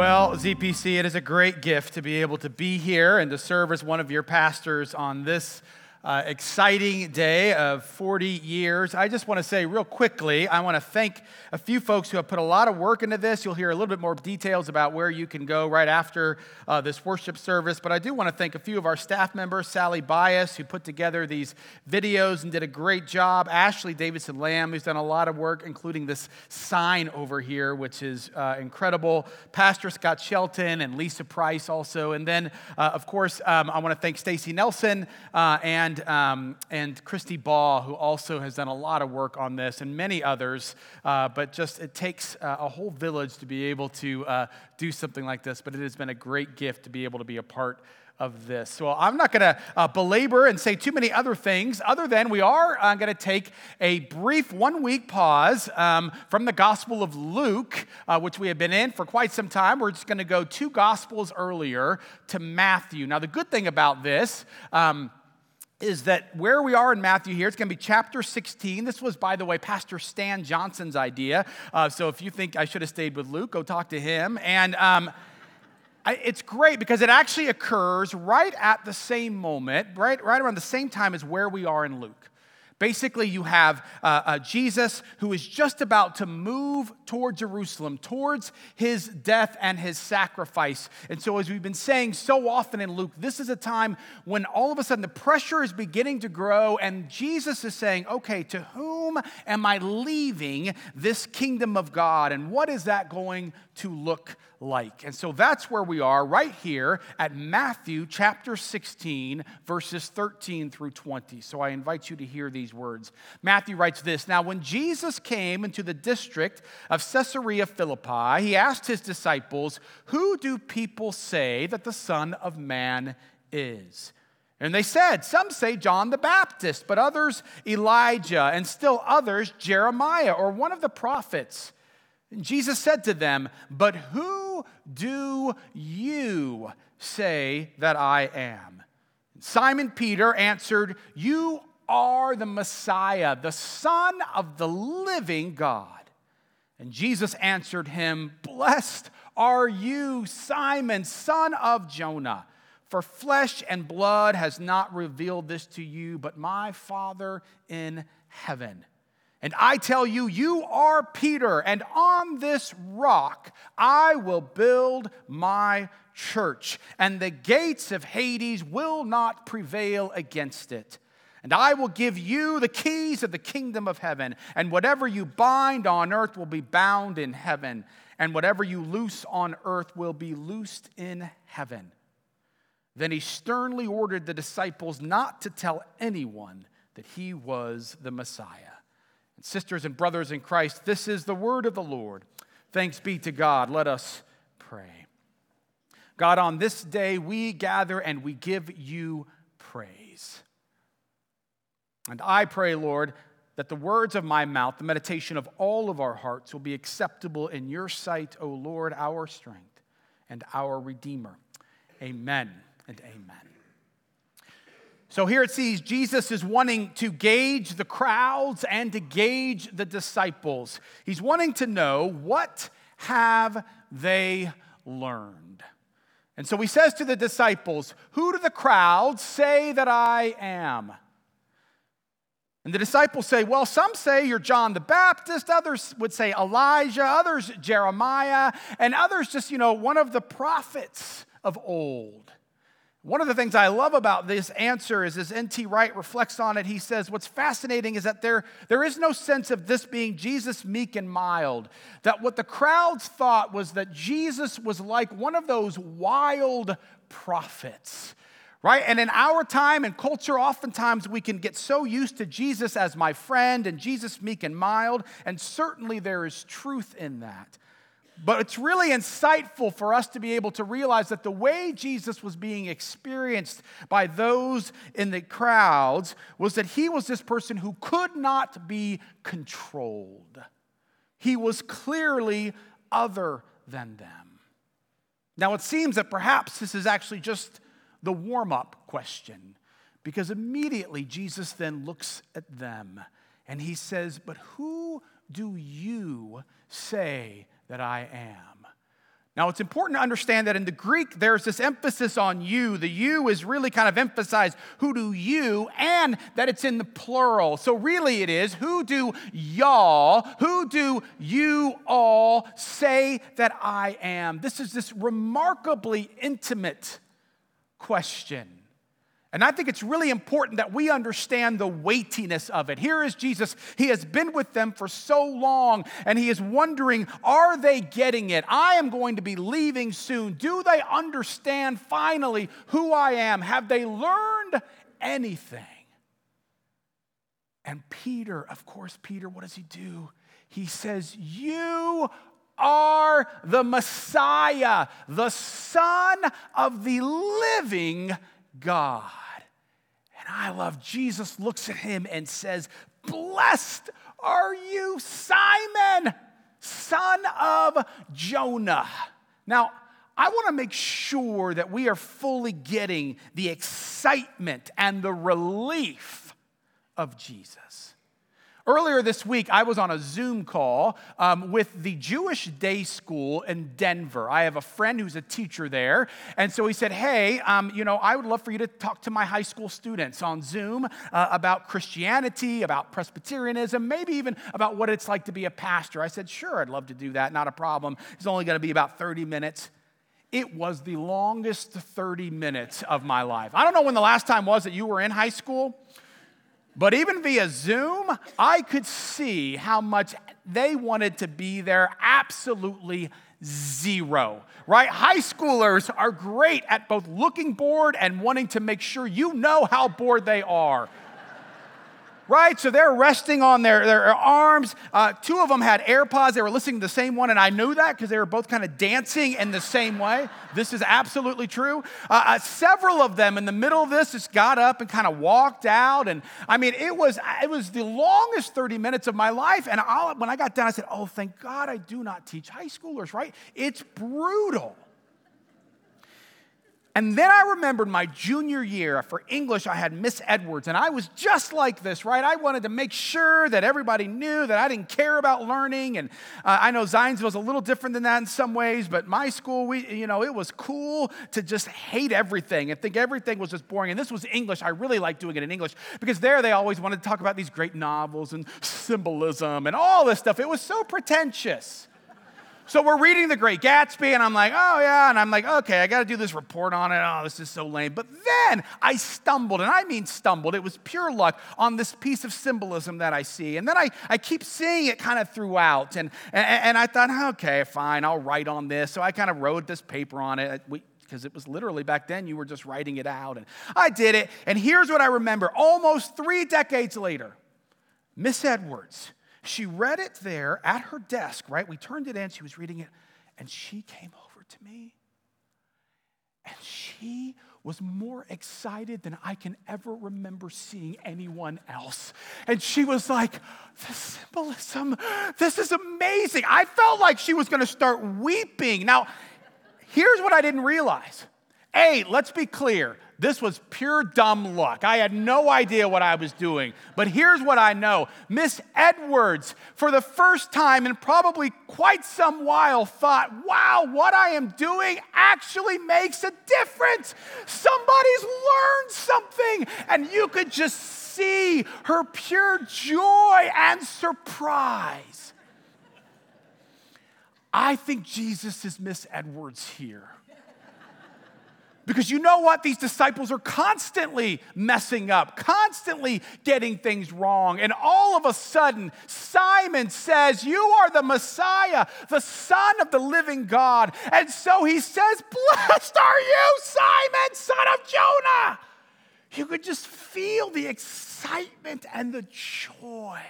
Well, ZPC, it is a great gift to be able to be here and to serve as one of your pastors on this uh, exciting day of 40 years. I just want to say, real quickly, I want to thank a few folks who have put a lot of work into this. You'll hear a little bit more details about where you can go right after uh, this worship service. But I do want to thank a few of our staff members, Sally Bias, who put together these videos and did a great job, Ashley Davidson Lamb, who's done a lot of work, including this sign over here, which is uh, incredible, Pastor Scott Shelton and Lisa Price also. And then, uh, of course, um, I want to thank Stacy Nelson uh, and and, um, and Christy Ball, who also has done a lot of work on this, and many others. Uh, but just it takes uh, a whole village to be able to uh, do something like this. But it has been a great gift to be able to be a part of this. So I'm not going to uh, belabor and say too many other things, other than we are uh, going to take a brief one week pause um, from the Gospel of Luke, uh, which we have been in for quite some time. We're just going to go two Gospels earlier to Matthew. Now, the good thing about this, um, is that where we are in Matthew here, it's going to be chapter 16. This was, by the way, Pastor Stan Johnson's idea. Uh, so if you think I should have stayed with Luke, go talk to him. And um, I, it's great because it actually occurs right at the same moment, right, right around the same time as where we are in Luke. Basically, you have uh, uh, Jesus who is just about to move toward Jerusalem, towards his death and his sacrifice. And so, as we've been saying so often in Luke, this is a time when all of a sudden the pressure is beginning to grow, and Jesus is saying, Okay, to whom am I leaving this kingdom of God? And what is that going to look like. And so that's where we are right here at Matthew chapter 16, verses 13 through 20. So I invite you to hear these words. Matthew writes this Now, when Jesus came into the district of Caesarea Philippi, he asked his disciples, Who do people say that the Son of Man is? And they said, Some say John the Baptist, but others Elijah, and still others Jeremiah or one of the prophets. Jesus said to them, But who do you say that I am? Simon Peter answered, You are the Messiah, the Son of the living God. And Jesus answered him, Blessed are you, Simon, son of Jonah, for flesh and blood has not revealed this to you, but my Father in heaven. And I tell you, you are Peter, and on this rock I will build my church, and the gates of Hades will not prevail against it. And I will give you the keys of the kingdom of heaven, and whatever you bind on earth will be bound in heaven, and whatever you loose on earth will be loosed in heaven. Then he sternly ordered the disciples not to tell anyone that he was the Messiah. Sisters and brothers in Christ, this is the word of the Lord. Thanks be to God. Let us pray. God, on this day we gather and we give you praise. And I pray, Lord, that the words of my mouth, the meditation of all of our hearts will be acceptable in your sight, O Lord, our strength and our Redeemer. Amen and amen. So here it sees Jesus is wanting to gauge the crowds and to gauge the disciples. He's wanting to know what have they learned. And so he says to the disciples, Who do the crowds say that I am? And the disciples say, Well, some say you're John the Baptist, others would say Elijah, others Jeremiah, and others just, you know, one of the prophets of old. One of the things I love about this answer is as N.T. Wright reflects on it, he says, What's fascinating is that there, there is no sense of this being Jesus meek and mild. That what the crowds thought was that Jesus was like one of those wild prophets, right? And in our time and culture, oftentimes we can get so used to Jesus as my friend and Jesus meek and mild, and certainly there is truth in that. But it's really insightful for us to be able to realize that the way Jesus was being experienced by those in the crowds was that he was this person who could not be controlled. He was clearly other than them. Now, it seems that perhaps this is actually just the warm up question, because immediately Jesus then looks at them and he says, But who do you say that I am. Now, it's important to understand that in the Greek, there's this emphasis on you. The you is really kind of emphasized who do you, and that it's in the plural. So, really, it is who do y'all, who do you all say that I am? This is this remarkably intimate question. And I think it's really important that we understand the weightiness of it. Here is Jesus. He has been with them for so long, and he is wondering are they getting it? I am going to be leaving soon. Do they understand finally who I am? Have they learned anything? And Peter, of course, Peter, what does he do? He says, You are the Messiah, the Son of the living God. And I love Jesus looks at him and says, Blessed are you, Simon, son of Jonah. Now, I want to make sure that we are fully getting the excitement and the relief of Jesus. Earlier this week, I was on a Zoom call um, with the Jewish Day School in Denver. I have a friend who's a teacher there. And so he said, Hey, um, you know, I would love for you to talk to my high school students on Zoom uh, about Christianity, about Presbyterianism, maybe even about what it's like to be a pastor. I said, Sure, I'd love to do that. Not a problem. It's only going to be about 30 minutes. It was the longest 30 minutes of my life. I don't know when the last time was that you were in high school. But even via Zoom, I could see how much they wanted to be there absolutely zero, right? High schoolers are great at both looking bored and wanting to make sure you know how bored they are right? So they're resting on their, their arms. Uh, two of them had AirPods. They were listening to the same one, and I knew that because they were both kind of dancing in the same way. This is absolutely true. Uh, uh, several of them in the middle of this just got up and kind of walked out. And I mean, it was, it was the longest 30 minutes of my life. And I'll, when I got done, I said, Oh, thank God I do not teach high schoolers, right? It's brutal. And then I remembered my junior year for English, I had Miss Edwards, and I was just like this, right? I wanted to make sure that everybody knew that I didn't care about learning. And uh, I know Zionsville's a little different than that in some ways, but my school, we, you know, it was cool to just hate everything and think everything was just boring. And this was English. I really liked doing it in English because there they always wanted to talk about these great novels and symbolism and all this stuff. It was so pretentious. So we're reading The Great Gatsby, and I'm like, oh yeah. And I'm like, okay, I got to do this report on it. Oh, this is so lame. But then I stumbled, and I mean stumbled. It was pure luck on this piece of symbolism that I see. And then I, I keep seeing it kind of throughout. And, and, and I thought, okay, fine, I'll write on this. So I kind of wrote this paper on it. We, because it was literally back then you were just writing it out. And I did it. And here's what I remember almost three decades later Miss Edwards she read it there at her desk, right? We turned it in, she was reading it, and she came over to me. And she was more excited than I can ever remember seeing anyone else. And she was like, The symbolism, this is amazing. I felt like she was gonna start weeping. Now, here's what I didn't realize. A, let's be clear. This was pure dumb luck. I had no idea what I was doing. But here's what I know Miss Edwards, for the first time in probably quite some while, thought, wow, what I am doing actually makes a difference. Somebody's learned something. And you could just see her pure joy and surprise. I think Jesus is Miss Edwards here. Because you know what? These disciples are constantly messing up, constantly getting things wrong. And all of a sudden, Simon says, You are the Messiah, the Son of the living God. And so he says, Blessed are you, Simon, son of Jonah. You could just feel the excitement and the joy.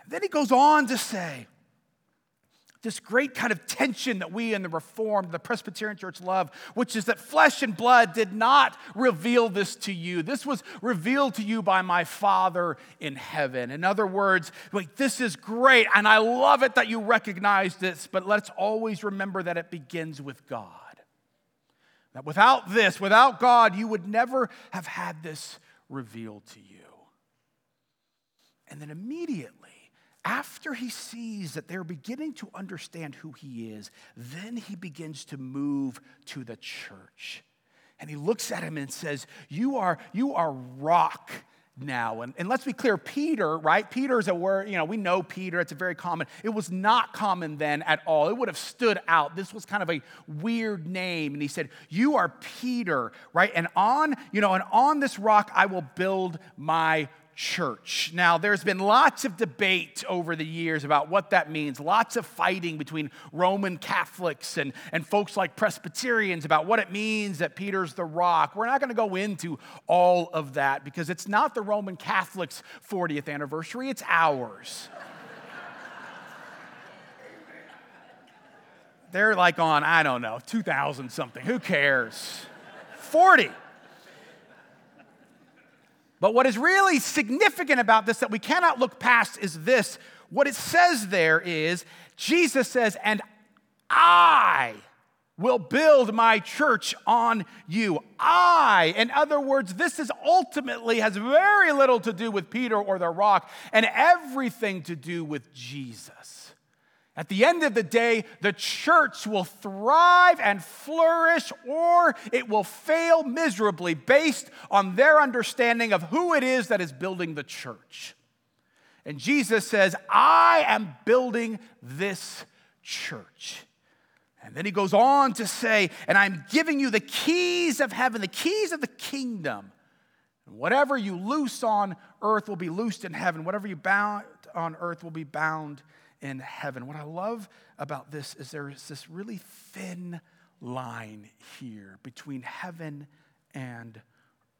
And then he goes on to say, this great kind of tension that we in the Reformed, the Presbyterian Church love, which is that flesh and blood did not reveal this to you. This was revealed to you by my Father in heaven. In other words, like, this is great, and I love it that you recognize this, but let's always remember that it begins with God. That without this, without God, you would never have had this revealed to you. And then immediately, after he sees that they're beginning to understand who he is, then he begins to move to the church. And he looks at him and says, You are, you are rock now. And, and let's be clear, Peter, right? Peter is a word, you know, we know Peter, it's a very common. It was not common then at all. It would have stood out. This was kind of a weird name. And he said, You are Peter, right? And on, you know, and on this rock I will build my church. Now, there's been lots of debate over the years about what that means, lots of fighting between Roman Catholics and, and folks like Presbyterians about what it means that Peter's the rock. We're not going to go into all of that because it's not the Roman Catholics' 40th anniversary, it's ours. They're like on, I don't know, 2000 something. Who cares? 40. But what is really significant about this that we cannot look past is this. What it says there is Jesus says, and I will build my church on you. I, in other words, this is ultimately has very little to do with Peter or the rock and everything to do with Jesus. At the end of the day, the church will thrive and flourish, or it will fail miserably based on their understanding of who it is that is building the church. And Jesus says, I am building this church. And then he goes on to say, and I'm giving you the keys of heaven, the keys of the kingdom. Whatever you loose on earth will be loosed in heaven. Whatever you bound on earth will be bound in heaven. What I love about this is there is this really thin line here between heaven and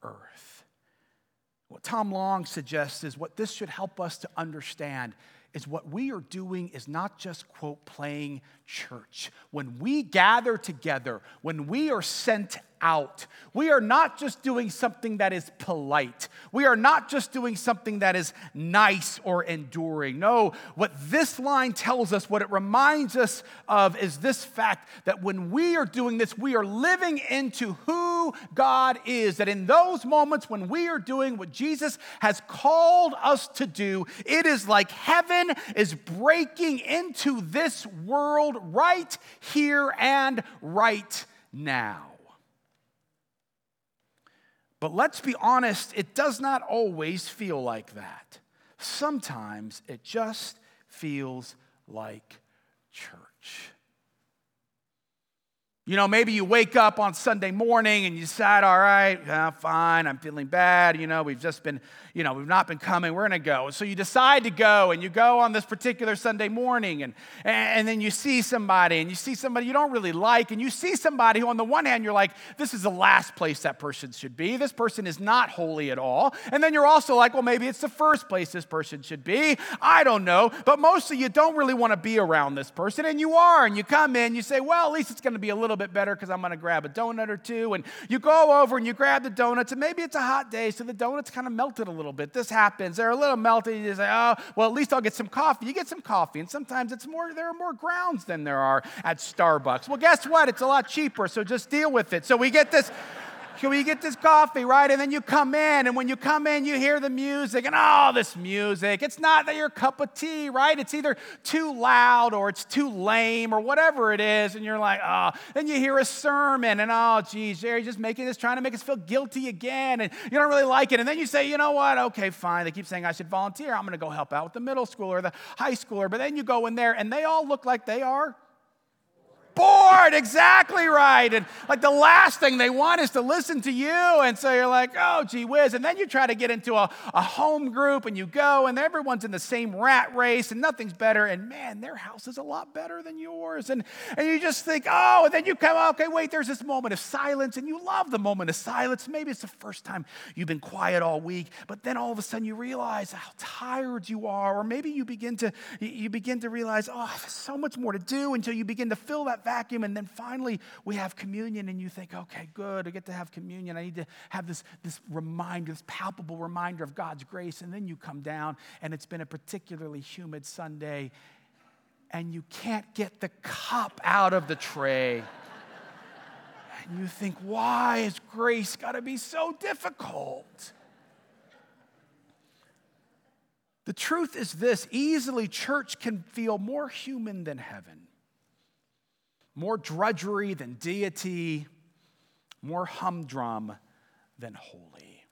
earth. What Tom Long suggests is what this should help us to understand is what we are doing is not just, quote, playing church. When we gather together, when we are sent out. We are not just doing something that is polite. We are not just doing something that is nice or enduring. No, what this line tells us, what it reminds us of, is this fact that when we are doing this, we are living into who God is. That in those moments when we are doing what Jesus has called us to do, it is like heaven is breaking into this world right here and right now. But let's be honest, it does not always feel like that. Sometimes it just feels like church. You know, maybe you wake up on Sunday morning and you decide, all right, yeah, fine, I'm feeling bad. You know, we've just been, you know, we've not been coming, we're going to go. So you decide to go and you go on this particular Sunday morning and, and then you see somebody and you see somebody you don't really like and you see somebody who, on the one hand, you're like, this is the last place that person should be. This person is not holy at all. And then you're also like, well, maybe it's the first place this person should be. I don't know. But mostly you don't really want to be around this person and you are. And you come in, you say, well, at least it's going to be a little bit better because I'm going to grab a donut or two. And you go over and you grab the donuts, and maybe it's a hot day, so the donuts kind of melted a little bit. This happens. They're a little melted. You say, oh, well, at least I'll get some coffee. You get some coffee, and sometimes it's more, there are more grounds than there are at Starbucks. Well, guess what? It's a lot cheaper, so just deal with it. So we get this. Can we get this coffee, right? And then you come in, and when you come in, you hear the music, and all oh, this music. It's not that your cup of tea, right? It's either too loud or it's too lame or whatever it is, and you're like, oh. Then you hear a sermon, and oh, geez, Jerry's just making this, trying to make us feel guilty again, and you don't really like it. And then you say, you know what? Okay, fine. They keep saying I should volunteer. I'm going to go help out with the middle school or the high schooler. But then you go in there, and they all look like they are bored. Exactly right. And like the last thing they want is to listen to you. And so you're like, oh, gee whiz. And then you try to get into a, a home group and you go and everyone's in the same rat race and nothing's better. And man, their house is a lot better than yours. And, and you just think, oh, and then you come, okay, wait, there's this moment of silence and you love the moment of silence. Maybe it's the first time you've been quiet all week, but then all of a sudden you realize how tired you are. Or maybe you begin to, you begin to realize, oh, there's so much more to do until you begin to fill that vacuum. And then finally, we have communion, and you think, okay, good, I get to have communion. I need to have this, this reminder, this palpable reminder of God's grace. And then you come down, and it's been a particularly humid Sunday, and you can't get the cup out of the tray. and you think, why has grace got to be so difficult? The truth is this easily, church can feel more human than heaven, more drudgery than deity, more humdrum than holy.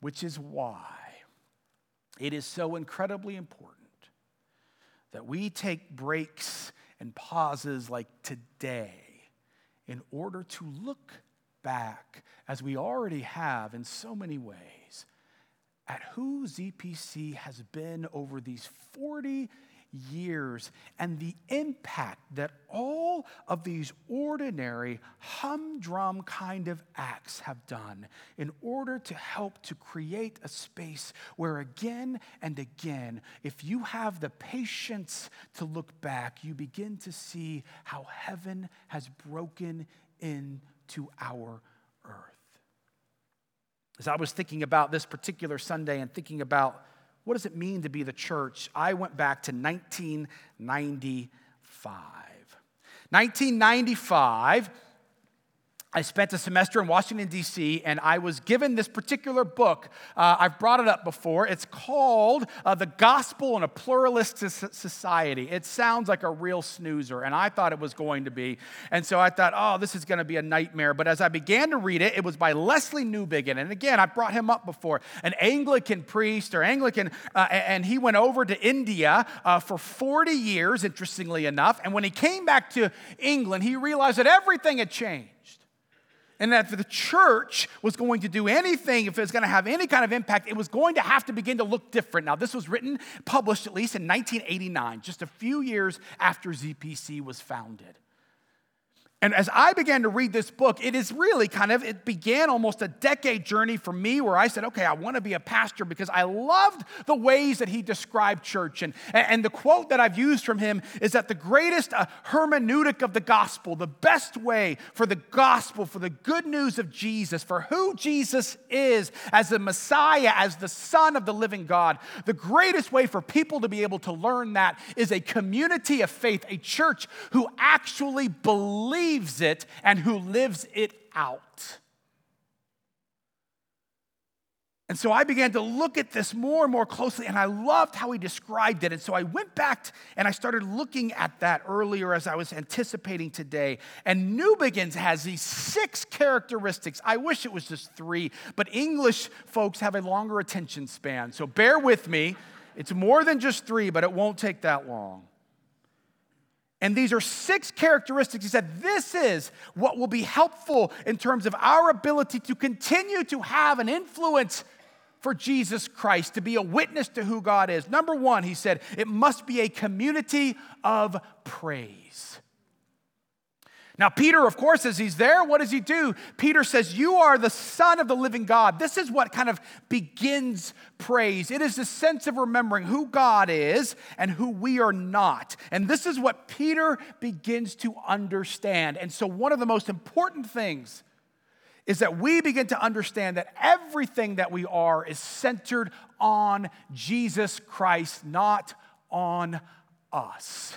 Which is why it is so incredibly important that we take breaks and pauses like today in order to look back, as we already have in so many ways, at who ZPC has been over these 40 years and the impact that all of these ordinary humdrum kind of acts have done in order to help to create a space where again and again if you have the patience to look back you begin to see how heaven has broken into our earth. As i was thinking about this particular sunday and thinking about what does it mean to be the church? I went back to 1995. 1995 I spent a semester in Washington, D.C., and I was given this particular book. Uh, I've brought it up before. It's called uh, The Gospel in a Pluralist Society. It sounds like a real snoozer, and I thought it was going to be. And so I thought, oh, this is going to be a nightmare. But as I began to read it, it was by Leslie Newbigin. And again, I brought him up before, an Anglican priest or Anglican, uh, and he went over to India uh, for 40 years, interestingly enough. And when he came back to England, he realized that everything had changed and that if the church was going to do anything, if it was going to have any kind of impact, it was going to have to begin to look different. Now, this was written, published at least in 1989, just a few years after ZPC was founded. And as I began to read this book, it is really kind of, it began almost a decade journey for me where I said, okay, I want to be a pastor because I loved the ways that he described church. And, and the quote that I've used from him is that the greatest uh, hermeneutic of the gospel, the best way for the gospel, for the good news of Jesus, for who Jesus is as the Messiah, as the Son of the living God, the greatest way for people to be able to learn that is a community of faith, a church who actually believes believes it and who lives it out. And so I began to look at this more and more closely, and I loved how he described it. And so I went back and I started looking at that earlier as I was anticipating today. And Newbigins has these six characteristics. I wish it was just three, but English folks have a longer attention span. So bear with me. It's more than just three, but it won't take that long. And these are six characteristics. He said, This is what will be helpful in terms of our ability to continue to have an influence for Jesus Christ, to be a witness to who God is. Number one, he said, it must be a community of praise. Now, Peter, of course, as he's there, what does he do? Peter says, You are the Son of the living God. This is what kind of begins praise. It is the sense of remembering who God is and who we are not. And this is what Peter begins to understand. And so, one of the most important things is that we begin to understand that everything that we are is centered on Jesus Christ, not on us.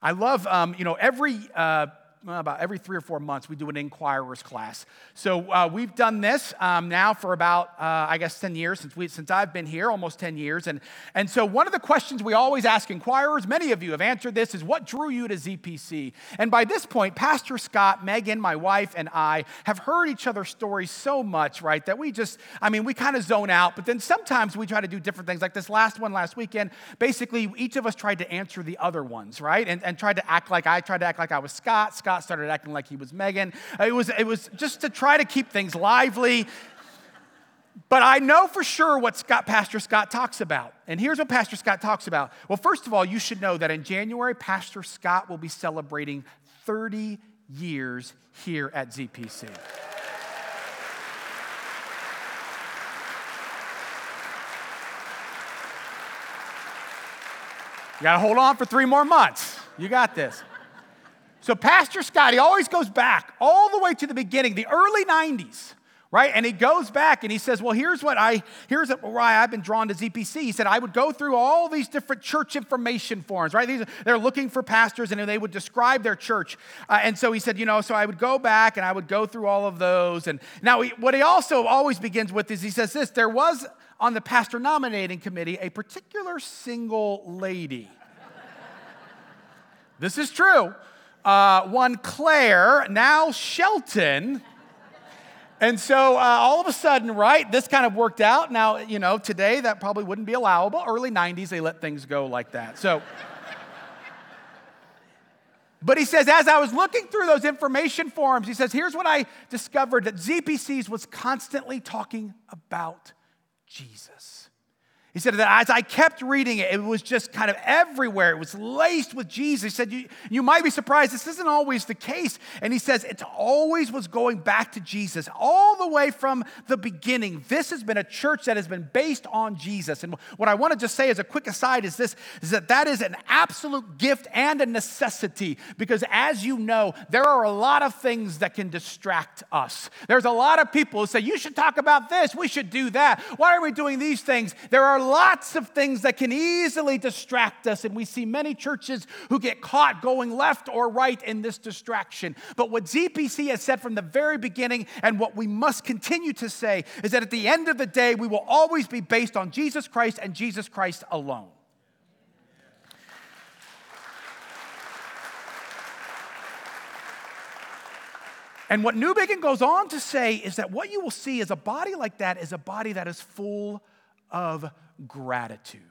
I love, um, you know, every. Uh, about every three or four months, we do an inquirers class. So uh, we've done this um, now for about, uh, I guess, 10 years since, we, since I've been here, almost 10 years. And, and so one of the questions we always ask inquirers, many of you have answered this, is what drew you to ZPC? And by this point, Pastor Scott, Megan, my wife, and I have heard each other's stories so much, right, that we just, I mean, we kind of zone out, but then sometimes we try to do different things. Like this last one last weekend, basically, each of us tried to answer the other ones, right? And, and tried to act like I tried to act like I was Scott. Scott started acting like he was Megan. It was, it was just to try to keep things lively. But I know for sure what Scott, Pastor Scott talks about. And here's what Pastor Scott talks about. Well, first of all, you should know that in January, Pastor Scott will be celebrating 30 years here at ZPC. You got to hold on for three more months. You got this. So, Pastor Scott, he always goes back all the way to the beginning, the early 90s, right? And he goes back and he says, Well, here's what I, here's why I've been drawn to ZPC. He said, I would go through all these different church information forms, right? These, they're looking for pastors and they would describe their church. Uh, and so he said, You know, so I would go back and I would go through all of those. And now, he, what he also always begins with is he says this there was on the pastor nominating committee a particular single lady. this is true. Uh, one Claire, now Shelton. And so uh, all of a sudden, right, this kind of worked out. Now, you know, today that probably wouldn't be allowable. Early 90s, they let things go like that. So. But he says, as I was looking through those information forms, he says, here's what I discovered that ZPCs was constantly talking about Jesus. He said that as I kept reading it, it was just kind of everywhere. It was laced with Jesus. He said, you, you might be surprised, this isn't always the case. And he says, it always was going back to Jesus, all the way from the beginning. This has been a church that has been based on Jesus. And what I want to just say as a quick aside is this is that that is an absolute gift and a necessity because as you know, there are a lot of things that can distract us. There's a lot of people who say, you should talk about this, we should do that. Why are we doing these things? There are lots of things that can easily distract us, and we see many churches who get caught going left or right in this distraction. But what ZPC has said from the very beginning, and what we must continue to say, is that at the end of the day, we will always be based on Jesus Christ and Jesus Christ alone. And what Newbigin goes on to say is that what you will see is a body like that is a body that is full of gratitude.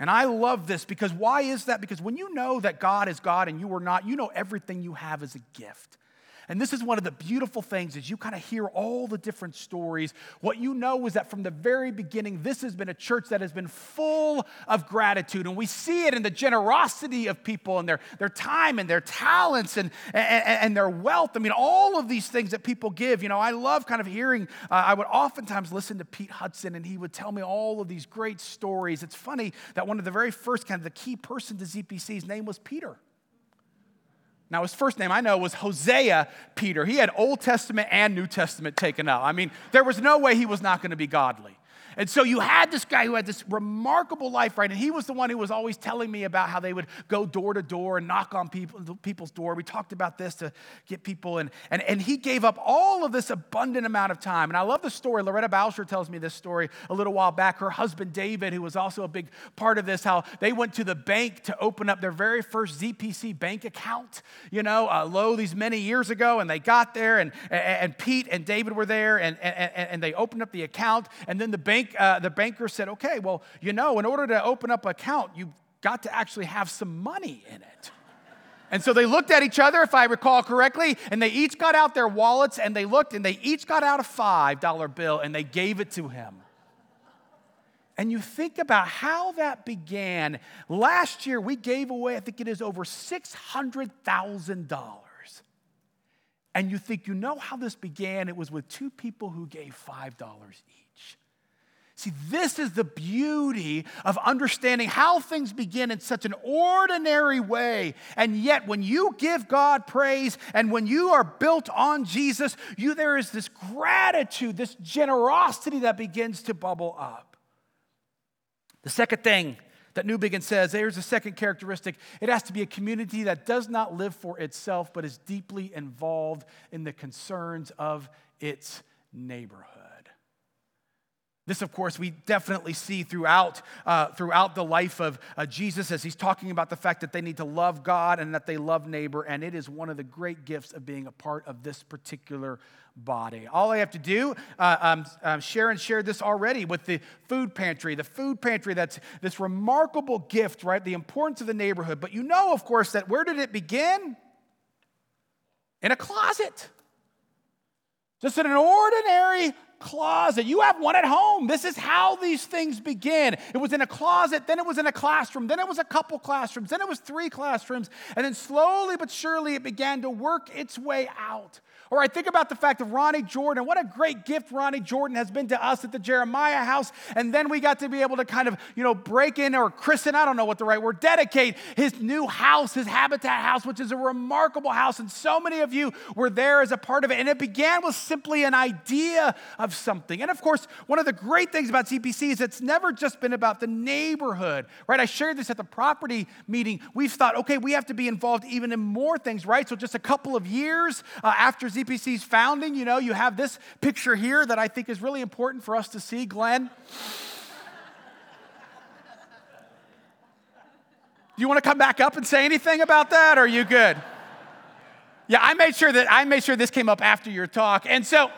And I love this because why is that? Because when you know that God is God and you are not, you know everything you have is a gift. And this is one of the beautiful things is you kind of hear all the different stories. What you know is that from the very beginning, this has been a church that has been full of gratitude. And we see it in the generosity of people and their, their time and their talents and, and, and their wealth. I mean, all of these things that people give. You know, I love kind of hearing, uh, I would oftentimes listen to Pete Hudson and he would tell me all of these great stories. It's funny that one of the very first kind of the key person to ZPC's name was Peter. Now, his first name I know was Hosea Peter. He had Old Testament and New Testament taken out. I mean, there was no way he was not going to be godly. And so you had this guy who had this remarkable life, right? And he was the one who was always telling me about how they would go door to door and knock on people, people's door. We talked about this to get people, and, and, and he gave up all of this abundant amount of time. And I love the story. Loretta Boucher tells me this story a little while back. Her husband, David, who was also a big part of this, how they went to the bank to open up their very first ZPC bank account, you know, uh, low these many years ago. And they got there, and, and, and Pete and David were there, and, and, and they opened up the account, and then the bank bank, uh, the banker said, okay, well, you know, in order to open up an account, you've got to actually have some money in it. And so they looked at each other, if I recall correctly, and they each got out their wallets and they looked and they each got out a $5 bill and they gave it to him. And you think about how that began. Last year, we gave away, I think it is over $600,000. And you think, you know how this began? It was with two people who gave $5 each. See, this is the beauty of understanding how things begin in such an ordinary way. And yet, when you give God praise and when you are built on Jesus, you, there is this gratitude, this generosity that begins to bubble up. The second thing that Newbigin says, there's a second characteristic. It has to be a community that does not live for itself, but is deeply involved in the concerns of its neighborhood. This, of course, we definitely see throughout, uh, throughout the life of uh, Jesus as he's talking about the fact that they need to love God and that they love neighbor. And it is one of the great gifts of being a part of this particular body. All I have to do, uh, um, um, Sharon shared this already with the food pantry. The food pantry, that's this remarkable gift, right? The importance of the neighborhood. But you know, of course, that where did it begin? In a closet. Just in an ordinary closet. You have one at home. This is how these things begin. It was in a closet, then it was in a classroom, then it was a couple classrooms, then it was three classrooms, and then slowly but surely it began to work its way out. Or I think about the fact of Ronnie Jordan. What a great gift Ronnie Jordan has been to us at the Jeremiah house. And then we got to be able to kind of, you know, break in or christen, I don't know what the right word, dedicate his new house, his habitat house, which is a remarkable house. And so many of you were there as a part of it. And it began with simply an idea of something. And of course, one of the great things about ZPC is it's never just been about the neighborhood, right? I shared this at the property meeting. We've thought, okay, we have to be involved even in more things, right? So just a couple of years uh, after ZPC's founding, you know, you have this picture here that I think is really important for us to see, Glenn. Do you want to come back up and say anything about that? Or are you good? Yeah, I made sure that I made sure this came up after your talk. And so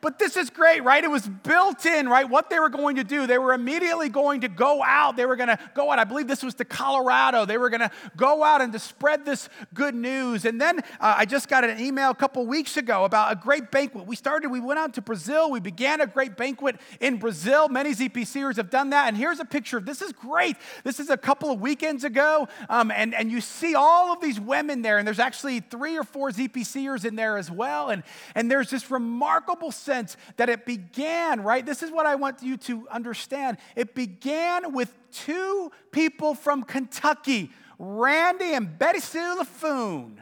but this is great, right? It was built in, right? What they were going to do, they were immediately going to go out. They were going to go out. I believe this was to Colorado. They were going to go out and to spread this good news. And then uh, I just got an email a couple weeks ago about a great banquet. We started, we went out to Brazil. We began a great banquet in Brazil. Many ZPCers have done that. And here's a picture this is great. This is a couple of weekends ago. Um, and, and you see all of these women there. And there's actually three or four ZPCers in there as well. And, and there's this remarkable sense that it began, right? This is what I want you to understand. It began with two people from Kentucky, Randy and Betty Sue LaFoon.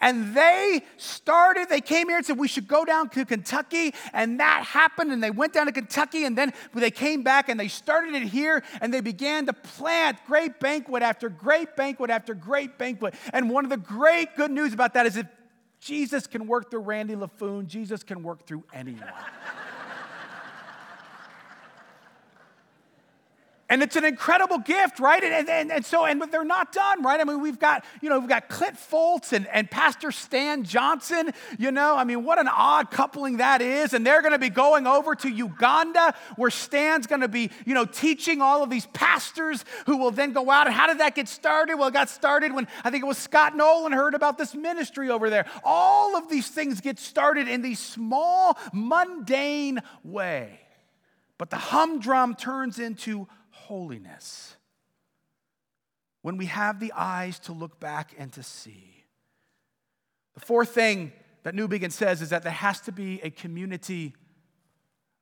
And they started, they came here and said, we should go down to Kentucky. And that happened. And they went down to Kentucky. And then they came back and they started it here. And they began to plant great banquet after great banquet after great banquet. And one of the great good news about that is if Jesus can work through Randy LaFoon. Jesus can work through anyone. And it's an incredible gift, right? And, and, and so, and they're not done, right? I mean, we've got, you know, we've got Clint Fultz and, and Pastor Stan Johnson, you know, I mean, what an odd coupling that is. And they're going to be going over to Uganda where Stan's going to be, you know, teaching all of these pastors who will then go out. And how did that get started? Well, it got started when I think it was Scott Nolan heard about this ministry over there. All of these things get started in these small, mundane way. But the humdrum turns into holiness. When we have the eyes to look back and to see. The fourth thing that Newbigin says is that there has to be a community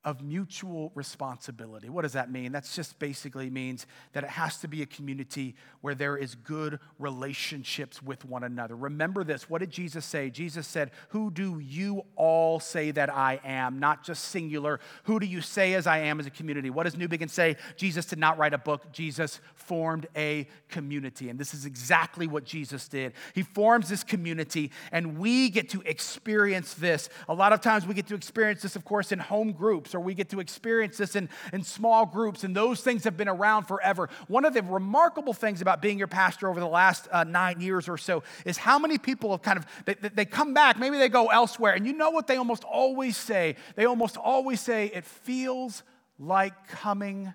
of mutual responsibility. What does that mean? That just basically means that it has to be a community where there is good relationships with one another. Remember this. What did Jesus say? Jesus said, Who do you all say that I am? Not just singular. Who do you say as I am as a community? What does Newbigin say? Jesus did not write a book, Jesus formed a community. And this is exactly what Jesus did. He forms this community, and we get to experience this. A lot of times we get to experience this, of course, in home groups or we get to experience this in, in small groups, and those things have been around forever. One of the remarkable things about being your pastor over the last uh, nine years or so is how many people have kind of, they, they come back, maybe they go elsewhere, and you know what they almost always say? They almost always say, it feels like coming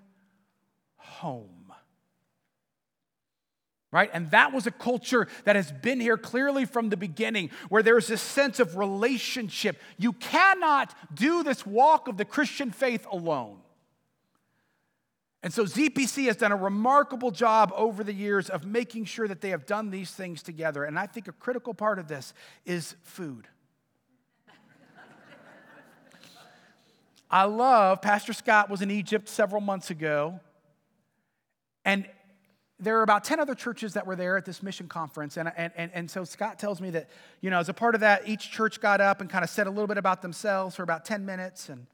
home right? And that was a culture that has been here clearly from the beginning, where there's this sense of relationship. You cannot do this walk of the Christian faith alone. And so ZPC has done a remarkable job over the years of making sure that they have done these things together. And I think a critical part of this is food. I love, Pastor Scott was in Egypt several months ago. And there were about 10 other churches that were there at this mission conference. And, and, and, and so Scott tells me that, you know, as a part of that, each church got up and kind of said a little bit about themselves for about 10 minutes. And,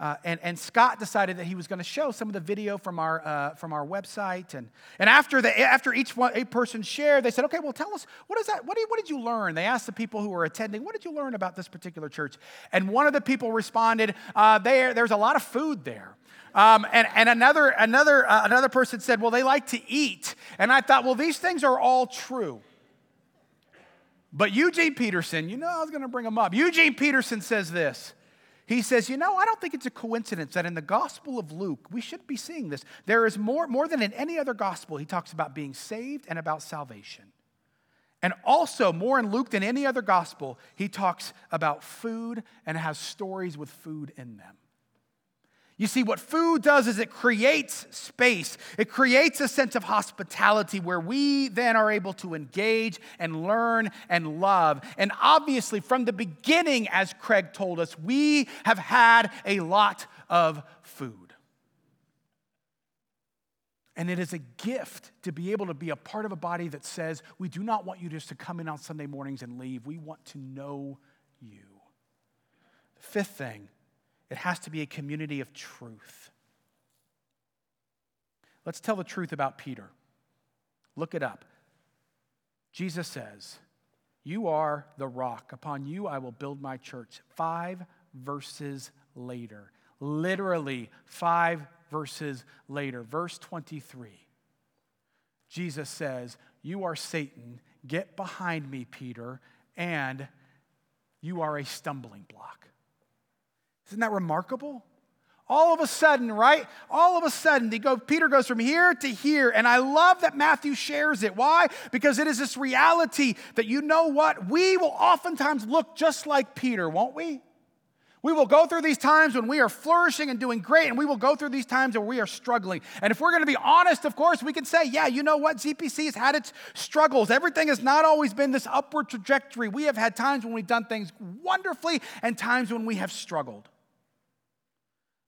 uh, and, and Scott decided that he was going to show some of the video from our, uh, from our website. And, and after, the, after each one, a person shared, they said, okay, well, tell us, what, is that, what, did, what did you learn? They asked the people who were attending, what did you learn about this particular church? And one of the people responded, uh, there, there's a lot of food there. Um, and, and another, another, uh, another person said, well, they like to eat. And I thought, well, these things are all true. But Eugene Peterson, you know, I was going to bring him up. Eugene Peterson says this. He says, You know, I don't think it's a coincidence that in the Gospel of Luke, we should be seeing this. There is more, more than in any other gospel, he talks about being saved and about salvation. And also, more in Luke than any other gospel, he talks about food and has stories with food in them. You see, what food does is it creates space. It creates a sense of hospitality where we then are able to engage and learn and love. And obviously, from the beginning, as Craig told us, we have had a lot of food. And it is a gift to be able to be a part of a body that says, we do not want you just to come in on Sunday mornings and leave. We want to know you. The fifth thing it has to be a community of truth. Let's tell the truth about Peter. Look it up. Jesus says, You are the rock. Upon you I will build my church. Five verses later. Literally, five verses later. Verse 23. Jesus says, You are Satan. Get behind me, Peter, and you are a stumbling block. Isn't that remarkable? All of a sudden, right? All of a sudden, they go, Peter goes from here to here. And I love that Matthew shares it. Why? Because it is this reality that you know what? We will oftentimes look just like Peter, won't we? We will go through these times when we are flourishing and doing great, and we will go through these times where we are struggling. And if we're going to be honest, of course, we can say, yeah, you know what? ZPC has had its struggles. Everything has not always been this upward trajectory. We have had times when we've done things wonderfully and times when we have struggled.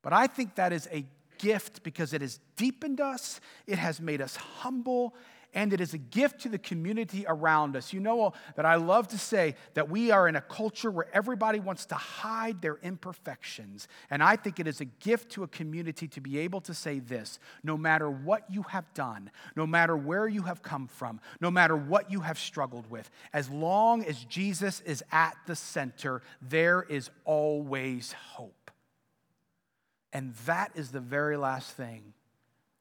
But I think that is a gift because it has deepened us, it has made us humble, and it is a gift to the community around us. You know that I love to say that we are in a culture where everybody wants to hide their imperfections. And I think it is a gift to a community to be able to say this no matter what you have done, no matter where you have come from, no matter what you have struggled with, as long as Jesus is at the center, there is always hope. And that is the very last thing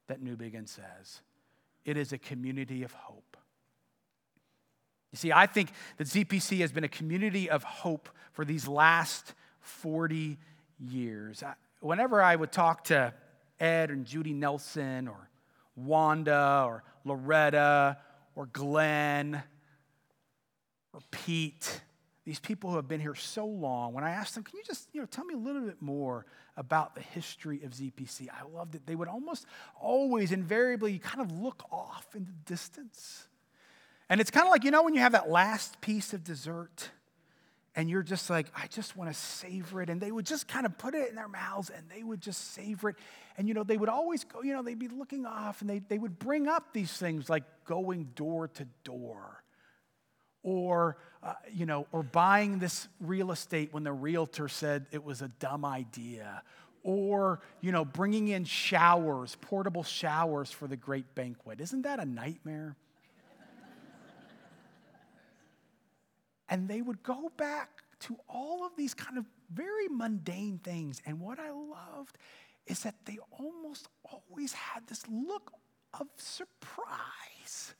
that Newbigin says it is a community of hope. You see, I think that ZPC has been a community of hope for these last 40 years. Whenever I would talk to Ed and Judy Nelson or Wanda or Loretta or Glenn or Pete, these people who have been here so long, when I asked them, can you just you know, tell me a little bit more about the history of ZPC? I loved it. They would almost always, invariably, kind of look off in the distance. And it's kind of like, you know, when you have that last piece of dessert and you're just like, I just want to savor it. And they would just kind of put it in their mouths and they would just savor it. And, you know, they would always go, you know, they'd be looking off and they, they would bring up these things like going door to door or uh, you know or buying this real estate when the realtor said it was a dumb idea or you know bringing in showers portable showers for the great banquet. Isn't that a nightmare? And they would go back to all of these kind of very mundane things. And what i loved is that they almost always had this look of surprise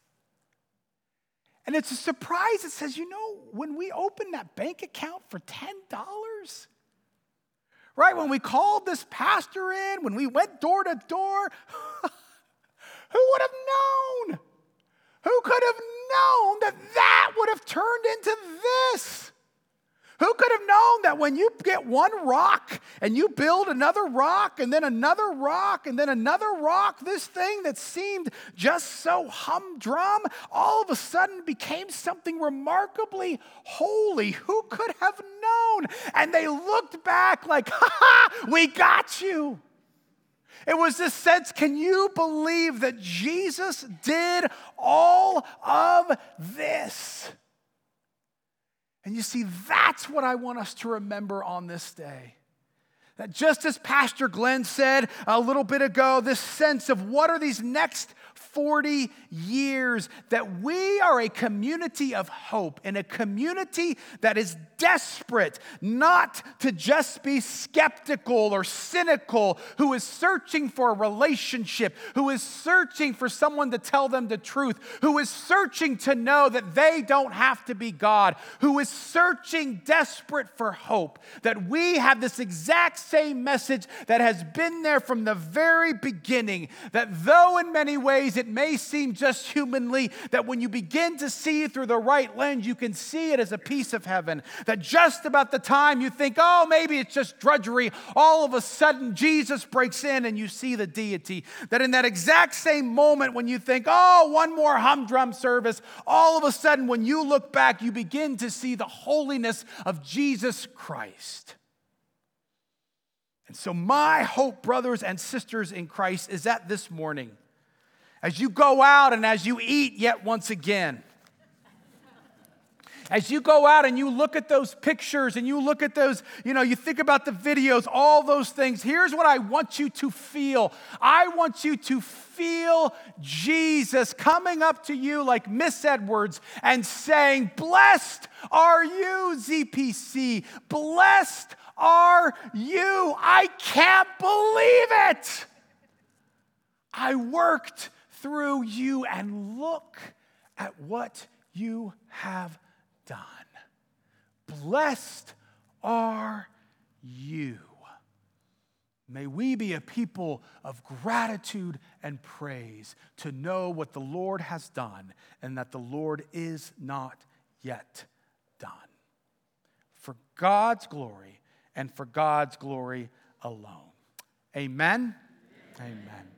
and it's a surprise. It says, you know, when we opened that bank account for $10, right? When we called this pastor in, when we went door to door, who would have known? Who could have known that that would have turned into this? Who could have known that when you get one rock and you build another rock and then another rock and then another rock, this thing that seemed just so humdrum all of a sudden became something remarkably holy? Who could have known? And they looked back like, ha ha, we got you. It was this sense can you believe that Jesus did all of this? And you see, that's what I want us to remember on this day. That just as Pastor Glenn said a little bit ago, this sense of what are these next 40 years, that we are a community of hope and a community that is desperate not to just be skeptical or cynical, who is searching for a relationship, who is searching for someone to tell them the truth, who is searching to know that they don't have to be God, who is searching desperate for hope. That we have this exact same message that has been there from the very beginning. That though in many ways it may seem just humanly, that when you begin to see through the right lens, you can see it as a piece of heaven that just about the time you think, oh, maybe it's just drudgery, all of a sudden Jesus breaks in and you see the deity. That in that exact same moment when you think, oh, one more humdrum service, all of a sudden when you look back, you begin to see the holiness of Jesus Christ. And so, my hope, brothers and sisters in Christ, is that this morning, as you go out and as you eat yet once again, as you go out and you look at those pictures and you look at those, you know, you think about the videos, all those things, here's what I want you to feel. I want you to feel Jesus coming up to you like Miss Edwards and saying, Blessed are you, ZPC. Blessed are you. I can't believe it. I worked through you and look at what you have done. Blessed are you. May we be a people of gratitude and praise to know what the Lord has done and that the Lord is not yet done. For God's glory and for God's glory alone. Amen. Amen. Amen.